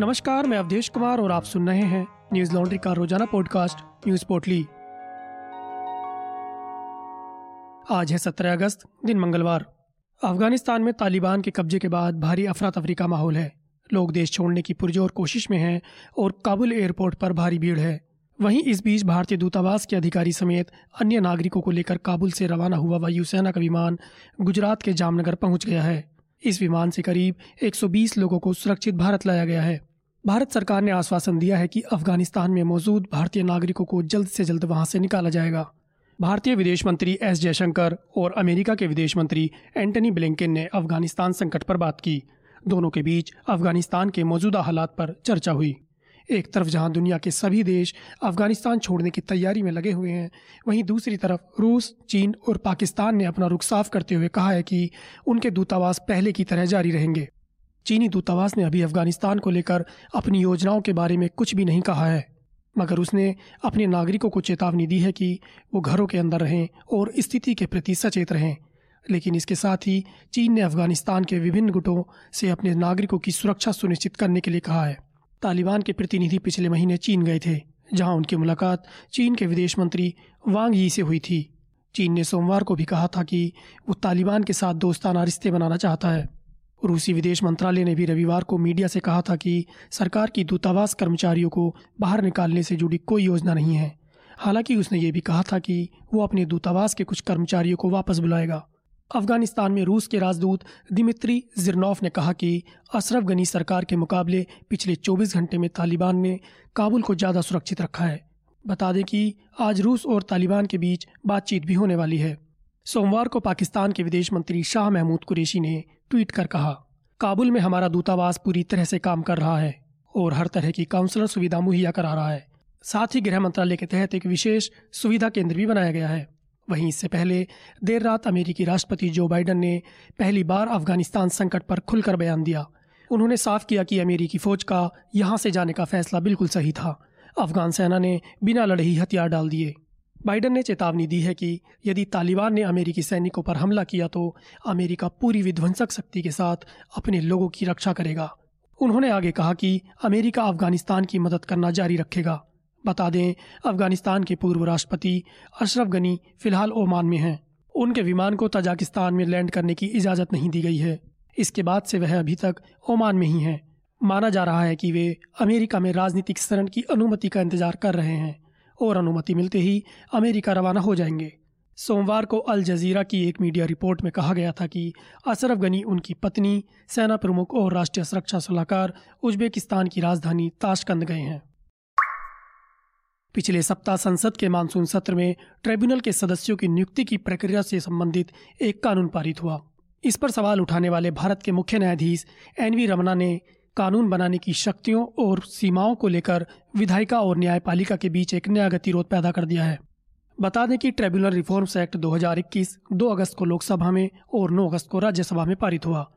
नमस्कार, मैं अवधेश कुमार और आप सुन रहे हैं न्यूज़ लॉन्ड्री का रोज़ाना पॉडकास्ट, न्यूज़ पोर्टली। आज है सत्रह अगस्त, दिन मंगलवार। अफ़गानिस्तान में तालिबान के कब्जे के बाद भारी अफरा तफरी का माहौल है। लोग देश छोड़ने की पुरजोर कोशिश में हैं और काबुल एयरपोर्ट पर भारी भीड़ है। वहीं इस बीच भारतीय दूतावास के अधिकारी समेत अन्य नागरिकों को लेकर काबुल से रवाना हुआ वायुसेना का विमान गुजरात के जामनगर पहुँच गया है। इस विमान से करीब 120 लोगों को सुरक्षित भारत लाया गया है। भारत सरकार ने आश्वासन दिया है कि अफ़गानिस्तान में मौजूद भारतीय नागरिकों को जल्द से जल्द वहाँ से निकाला जाएगा। भारतीय विदेश मंत्री एस जयशंकर और अमेरिका के विदेश मंत्री एंटनी ब्लिंकिन ने अफ़गानिस्तान संकट पर बात की। दोनों के बीच अफ़गानिस्तान के मौजूदा हालात पर चर्चा हुई। एक तरफ़ जहाँ दुनिया के सभी देश अफ़गानिस्तान छोड़ने की तैयारी में लगे हुए हैं, वहीं दूसरी तरफ़ रूस, चीन और पाकिस्तान ने अपना रुख साफ़ करते हुए कहा है कि उनके दूतावास पहले की तरह जारी रहेंगे। चीनी दूतावास ने अभी अफ़गानिस्तान को लेकर अपनी योजनाओं के बारे में कुछ भी नहीं कहा है, मगर उसने अपने नागरिकों को चेतावनी दी है कि वो घरों के अंदर रहें और स्थिति के प्रति सचेत रहें। लेकिन इसके साथ ही चीन ने अफ़गानिस्तान के विभिन्न गुटों से अपने नागरिकों की सुरक्षा सुनिश्चित करने के लिए कहा है। तालिबान के प्रतिनिधि पिछले महीने चीन गए थे, जहाँ उनकी मुलाकात चीन के विदेश मंत्री वांग यी से हुई थी। चीन ने सोमवार को भी कहा था कि वो तालिबान के साथ दोस्ताना रिश्ते बनाना चाहता है। रूसी विदेश मंत्रालय ने भी रविवार को मीडिया से कहा था कि सरकार की दूतावास कर्मचारियों को बाहर निकालने से जुड़ी कोई योजना नहीं है। हालाँकि उसने ये भी कहा था कि वो अपने दूतावास के कुछ कर्मचारियों को वापस बुलाएगा। अफ़गानिस्तान में रूस के राजदूत दिमित्री जिरनोफ ने कहा कि अशरफ गनी सरकार के मुकाबले पिछले 24 घंटे में तालिबान ने काबुल को ज़्यादा सुरक्षित रखा है। बता दें कि आज रूस और तालिबान के बीच बातचीत भी होने वाली है। सोमवार को पाकिस्तान के विदेश मंत्री शाह महमूद कुरेशी ने ट्वीट कर कहा, काबुल में हमारा दूतावास पूरी तरह से काम कर रहा है और हर तरह की काउंसलर सुविधा मुहैया करा रहा है। साथ ही गृह मंत्रालय के तहत एक विशेष सुविधा केंद्र भी बनाया गया है। वहीं इससे पहले देर रात अमेरिकी राष्ट्रपति जो बाइडन ने पहली बार अफ़गानिस्तान संकट पर खुलकर बयान दिया। उन्होंने साफ़ किया कि अमेरिकी फौज का यहाँ से जाने का फैसला बिल्कुल सही था। अफगान सेना ने बिना लड़े ही हथियार डाल दिए। बाइडन ने चेतावनी दी है कि यदि तालिबान ने अमेरिकी सैनिकों पर हमला किया तो अमेरिका पूरी विध्वंसक शक्ति के साथ अपने लोगों की रक्षा करेगा। उन्होंने आगे कहा कि अमेरिका अफ़गानिस्तान की मदद करना जारी रखेगा। बता दें, अफ़गानिस्तान के पूर्व राष्ट्रपति अशरफ गनी फ़िलहाल ओमान में हैं। उनके विमान को तजाकिस्तान में लैंड करने की इजाज़त नहीं दी गई है। इसके बाद से वह अभी तक ओमान में ही हैं। माना जा रहा है कि वे अमेरिका में राजनीतिक शरण की अनुमति का इंतज़ार कर रहे हैं और अनुमति मिलते ही अमेरिका रवाना हो जाएँगे। सोमवार को अल जजीरा की एक मीडिया रिपोर्ट में कहा गया था कि अशरफ गनी, उनकी पत्नी, सेना प्रमुख और राष्ट्रीय सुरक्षा सलाहकार उज्बेकिस्तान की राजधानी ताशकंद गए हैं। पिछले सप्ताह संसद के मानसून सत्र में ट्रिब्यूनल के सदस्यों की नियुक्ति की प्रक्रिया से संबंधित एक कानून पारित हुआ। इस पर सवाल उठाने वाले भारत के मुख्य न्यायाधीश एन वी रमना ने कानून बनाने की शक्तियों और सीमाओं को लेकर विधायिका और न्यायपालिका के बीच एक नया गतिरोध पैदा कर दिया है। बता दें कि ट्रिब्यूनल रिफॉर्म्स एक्ट 2021 2 अगस्त को लोकसभा में और 9 अगस्त को राज्यसभा में पारित हुआ।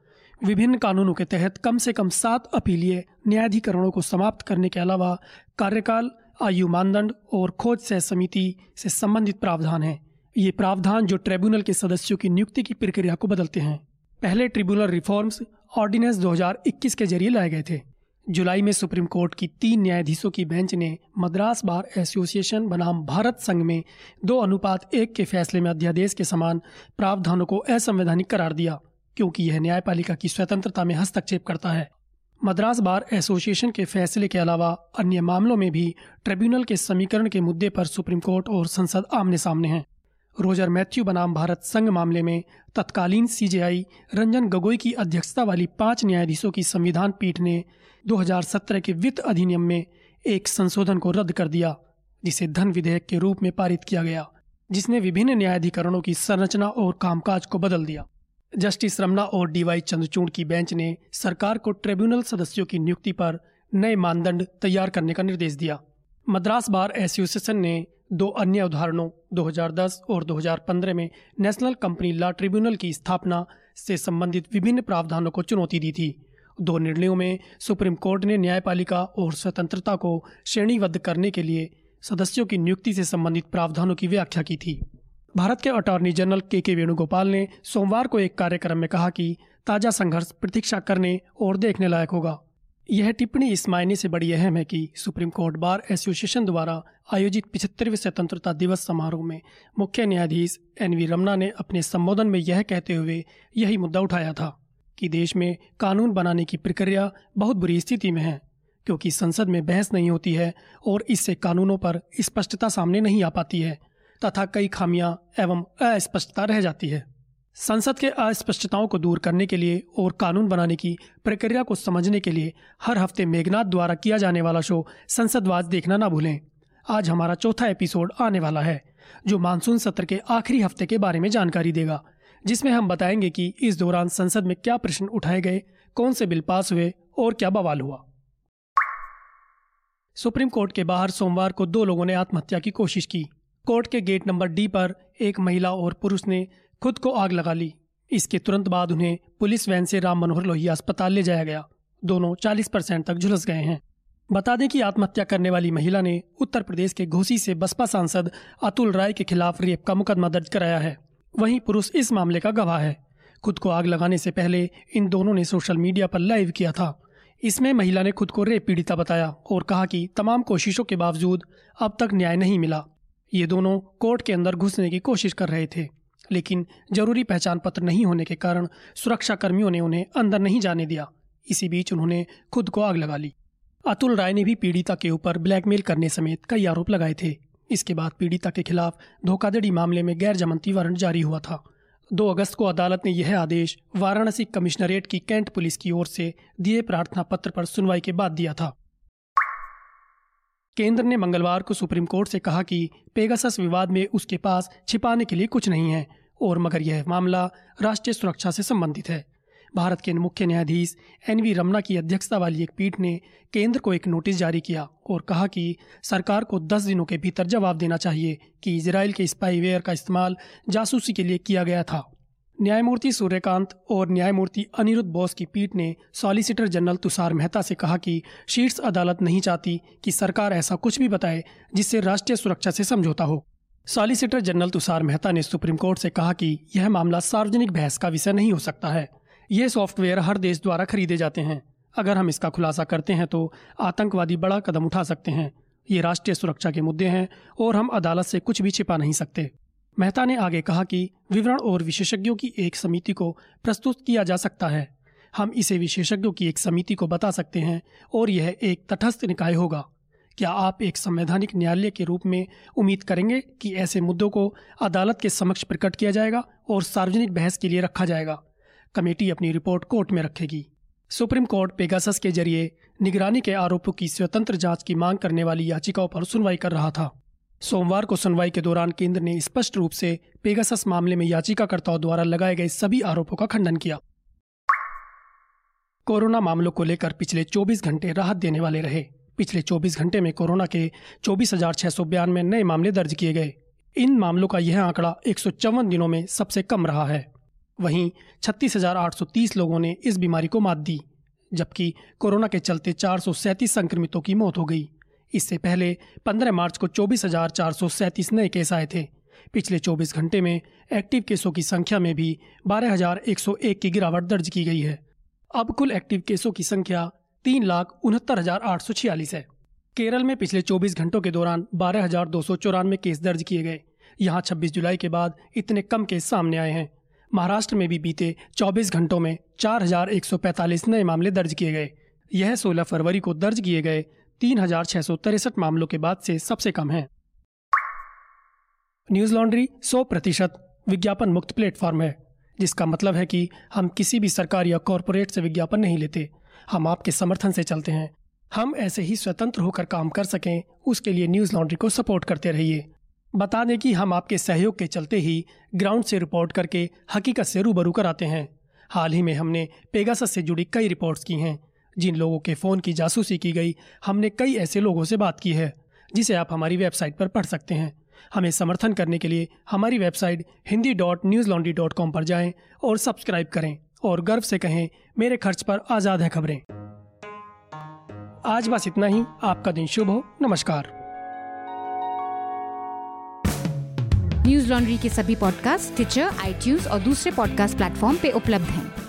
विभिन्न कानूनों के तहत कम से कम सात अपीलीय न्यायाधिकरणों को समाप्त करने के अलावा कार्यकाल आयु मानदंड और खोज सह समिति से संबंधित प्रावधान है। ये प्रावधान जो ट्रिब्यूनल के सदस्यों की नियुक्ति की प्रक्रिया को बदलते हैं। पहले ट्रिब्यूनल रिफॉर्म्स ऑर्डिनेंस 2021 के ज़रिए लाए गए थे। जुलाई में सुप्रीम कोर्ट की तीन न्यायाधीशों की बेंच ने मद्रास बार एसोसिएशन बनाम भारत संघ में दो अनुपात एक के फैसले में अध्यादेश के समान प्रावधानों को असंवैधानिक करार दिया, क्योंकि यह न्यायपालिका की स्वतंत्रता में हस्तक्षेप करता है। मद्रास बार एसोसिएशन के फैसले के अलावा अन्य मामलों में भी ट्रिब्यूनल के समीकरण के मुद्दे पर सुप्रीम कोर्ट और संसद आमने सामने हैं। रोजर मैथ्यू बनाम भारत संघ मामले में तत्कालीन सीजेआई रंजन गगोई की अध्यक्षता वाली पाँच न्यायाधीशों की संविधान पीठ ने 2017 के वित्त अधिनियम में एक संशोधन को रद्द कर दिया, जिसे धन विधेयक के रूप में पारित किया गया, जिसने विभिन्न न्यायाधिकरणों की संरचना और कामकाज को बदल दिया। जस्टिस रमना और डीवाई चंद्रचूड़ की बेंच ने सरकार को ट्रिब्यूनल सदस्यों की नियुक्ति पर नए मानदंड तैयार करने का निर्देश दिया। मद्रास बार एसोसिएशन ने दो अन्य उदाहरणों 2010 और 2015 में नेशनल कंपनी लॉ ट्रिब्यूनल की स्थापना से संबंधित विभिन्न प्रावधानों को चुनौती दी थी। दो निर्णयों में सुप्रीम कोर्ट ने न्यायपालिका और स्वतंत्रता को श्रेणीबद्ध करने के लिए सदस्यों की नियुक्ति से संबंधित प्रावधानों की व्याख्या की थी। भारत के अटॉर्नी जनरल के के वेणुगोपाल ने सोमवार को एक कार्यक्रम में कहा कि ताज़ा संघर्ष प्रतीक्षा करने और देखने लायक होगा। यह टिप्पणी इस मायने से बड़ी अहम है कि सुप्रीम कोर्ट बार एसोसिएशन द्वारा आयोजित पिछहत्तरवें स्वतंत्रता दिवस समारोह में मुख्य न्यायाधीश एन वी रमना ने अपने संबोधन में यह कहते हुए यही मुद्दा उठाया था कि देश में कानून बनाने की प्रक्रिया बहुत बुरी स्थिति में है, क्योंकि संसद में बहस नहीं होती है और इससे कानूनों पर स्पष्टता सामने नहीं आ पाती है। तथा कई खामियाँ एवं अस्पष्टता रह जाती है। संसद के अस्पष्टताओं को दूर करने के लिए और कानून बनाने की प्रक्रिया को समझने के लिए हर हफ़्ते मेघनाथ द्वारा किया जाने वाला शो संसदवाज देखना ना भूलें। आज हमारा चौथा एपिसोड आने वाला है, जो मानसून सत्र के आखिरी हफ़्ते के बारे में जानकारी देगा, जिसमें हम बताएँगे कि इस दौरान संसद में क्या प्रश्न उठाए गए, कौन से बिल पास हुए और क्या बवाल हुआ। सुप्रीम कोर्ट के बाहर सोमवार को दो लोगों ने आत्महत्या की कोशिश की। कोर्ट के गेट नंबर डी पर एक महिला और पुरुष ने खुद को आग लगा ली। इसके तुरंत बाद उन्हें पुलिस वैन से राम मनोहर लोहिया अस्पताल ले जाया गया। दोनों 40 परसेंट तक झुलस गए हैं। बता दें कि आत्महत्या करने वाली महिला ने उत्तर प्रदेश के घोसी से बसपा सांसद अतुल राय के खिलाफ रेप का मुकदमा दर्ज कराया है। वहीं पुरुष इस मामले का गवाह है। खुद को आग लगाने से पहले इन दोनों ने सोशल मीडिया पर लाइव किया था। इसमें महिला ने खुद को रेप पीड़िता बताया और कहा कि तमाम कोशिशों के बावजूद अब तक न्याय नहीं मिला। ये दोनों कोर्ट के अंदर घुसने की कोशिश कर रहे थे, लेकिन ज़रूरी पहचान पत्र नहीं होने के कारण सुरक्षा कर्मियों ने उन्हें अंदर नहीं जाने दिया। इसी बीच उन्होंने खुद को आग लगा ली। अतुल राय ने भी पीड़िता के ऊपर ब्लैकमेल करने समेत कई आरोप लगाए थे। इसके बाद पीड़िता के खिलाफ धोखाधड़ी मामले में गैर जमानती वारंट जारी हुआ था। 2 अगस्त को अदालत ने यह आदेश वाराणसी कमिश्नरेट की कैंट पुलिस की ओर से दिए प्रार्थना पत्र पर सुनवाई के बाद दिया था। केंद्र ने मंगलवार को सुप्रीम कोर्ट से कहा कि पेगासस विवाद में उसके पास छिपाने के लिए कुछ नहीं है और मगर यह मामला राष्ट्रीय सुरक्षा से संबंधित है। भारत के मुख्य न्यायाधीश एन वी रमना की अध्यक्षता वाली एक पीठ ने केंद्र को एक नोटिस जारी किया और कहा कि सरकार को 10 दिनों के भीतर जवाब देना चाहिए कि इसराइल के स्पाईवेयर का इस्तेमाल जासूसी के लिए किया गया था। न्यायमूर्ति सूर्यकांत और न्यायमूर्ति अनिरुद्ध बोस की पीठ ने सॉलिसिटर जनरल तुषार मेहता से कहा कि शीर्ष अदालत नहीं चाहती कि सरकार ऐसा कुछ भी बताए जिससे राष्ट्रीय सुरक्षा से समझौता हो। सॉलिसिटर जनरल तुषार मेहता ने सुप्रीम कोर्ट से कहा कि यह मामला सार्वजनिक बहस का विषय नहीं हो सकता है। ये सॉफ्टवेयर हर देश द्वारा खरीदे जाते हैं। अगर हम इसका खुलासा करते हैं तो आतंकवादी बड़ा कदम उठा सकते हैं। ये राष्ट्रीय सुरक्षा के मुद्दे हैं और हम अदालत से कुछ भी छिपा नहीं सकते। मेहता ने आगे कहा कि विवरण और विशेषज्ञों की एक समिति को प्रस्तुत किया जा सकता है। हम इसे विशेषज्ञों की एक समिति को बता सकते हैं और यह एक तटस्थ निकाय होगा। क्या आप एक संवैधानिक न्यायालय के रूप में उम्मीद करेंगे कि ऐसे मुद्दों को अदालत के समक्ष प्रकट किया जाएगा और सार्वजनिक बहस के लिए रखा जाएगा? कमेटी अपनी रिपोर्ट कोर्ट में रखेगी। सुप्रीम कोर्ट पेगासस के ज़रिए निगरानी के आरोपों की स्वतंत्र जाँच की मांग करने वाली याचिकाओं पर सुनवाई कर रहा था। सोमवार को सुनवाई के दौरान केंद्र ने स्पष्ट रूप से पेगासस मामले में याचिकाकर्ताओं द्वारा लगाए गए सभी आरोपों का खंडन किया। कोरोना मामलों को लेकर पिछले 24 घंटे राहत देने वाले रहे। पिछले 24 घंटे में कोरोना के चौबीस बयानवे नए मामले दर्ज किए गए। इन मामलों का यह आंकड़ा एक दिनों में सबसे कम रहा है। वहीं छत्तीस लोगों ने इस बीमारी को मात दी, जबकि कोरोना के चलते चार सौ सैंतीस संक्रमितों की मौत हो गई। इससे पहले 15 मार्च को चौबीस नए केस आए थे। पिछले 24 घंटे में एक्टिव केसों की संख्या में भी 12,101 की गिरावट दर्ज की गई है। अब कुल एक्टिव केसों की संख्या तीन लाख उनहत्तर हज़ार आठ सौ छियालीस है। केरल में पिछले 24 घंटों के दौरान बारह हज़ार दो सौ चौरानवे केस दर्ज किए गए। यहाँ 26 जुलाई के बाद इतने कम केस सामने आए हैं। महाराष्ट्र में भी बीते 24 घंटों में 4,145 नए मामले दर्ज किए गए। यह 16 फरवरी को दर्ज किए गए तीन मामलों के बाद से सबसे कम है। न्यूज़ लॉन्ड्री 100 प्रतिशत विज्ञापन मुक्त प्लेटफॉर्म है, जिसका मतलब है कि हम किसी भी सरकार या कॉरपोरेट से विज्ञापन नहीं लेते। हम आपके समर्थन से चलते हैं। हम ऐसे ही स्वतंत्र होकर काम कर सकें, उसके लिए न्यूज़ लॉन्ड्री को सपोर्ट करते रहिए। बता दें कि हम आपके सहयोग के चलते ही ग्राउंड से रिपोर्ट करके हकीकत से रूबरू कराते हैं। हाल ही में हमने पेगासस से जुड़ी कई रिपोर्ट्स की हैं। जिन लोगों के फ़ोन की जासूसी की गई, हमने कई ऐसे लोगों से बात की है, जिसे आप हमारी वेबसाइट पर पढ़ सकते हैं। हमें समर्थन करने के लिए हमारी website Hindi dot news laundry dot com पर जाएँ और सब्सक्राइब करें और गर्व से कहें, मेरे खर्च पर आज़ाद है खबरें। आज बस इतना ही। आपका दिन शुभ हो। नमस्कार। न्यूज़ लॉन्ड्री के सभी पॉडकास्ट ट्विटर आई और दूसरे पॉडकास्ट प्लेटफॉर्म पे उपलब्ध हैं।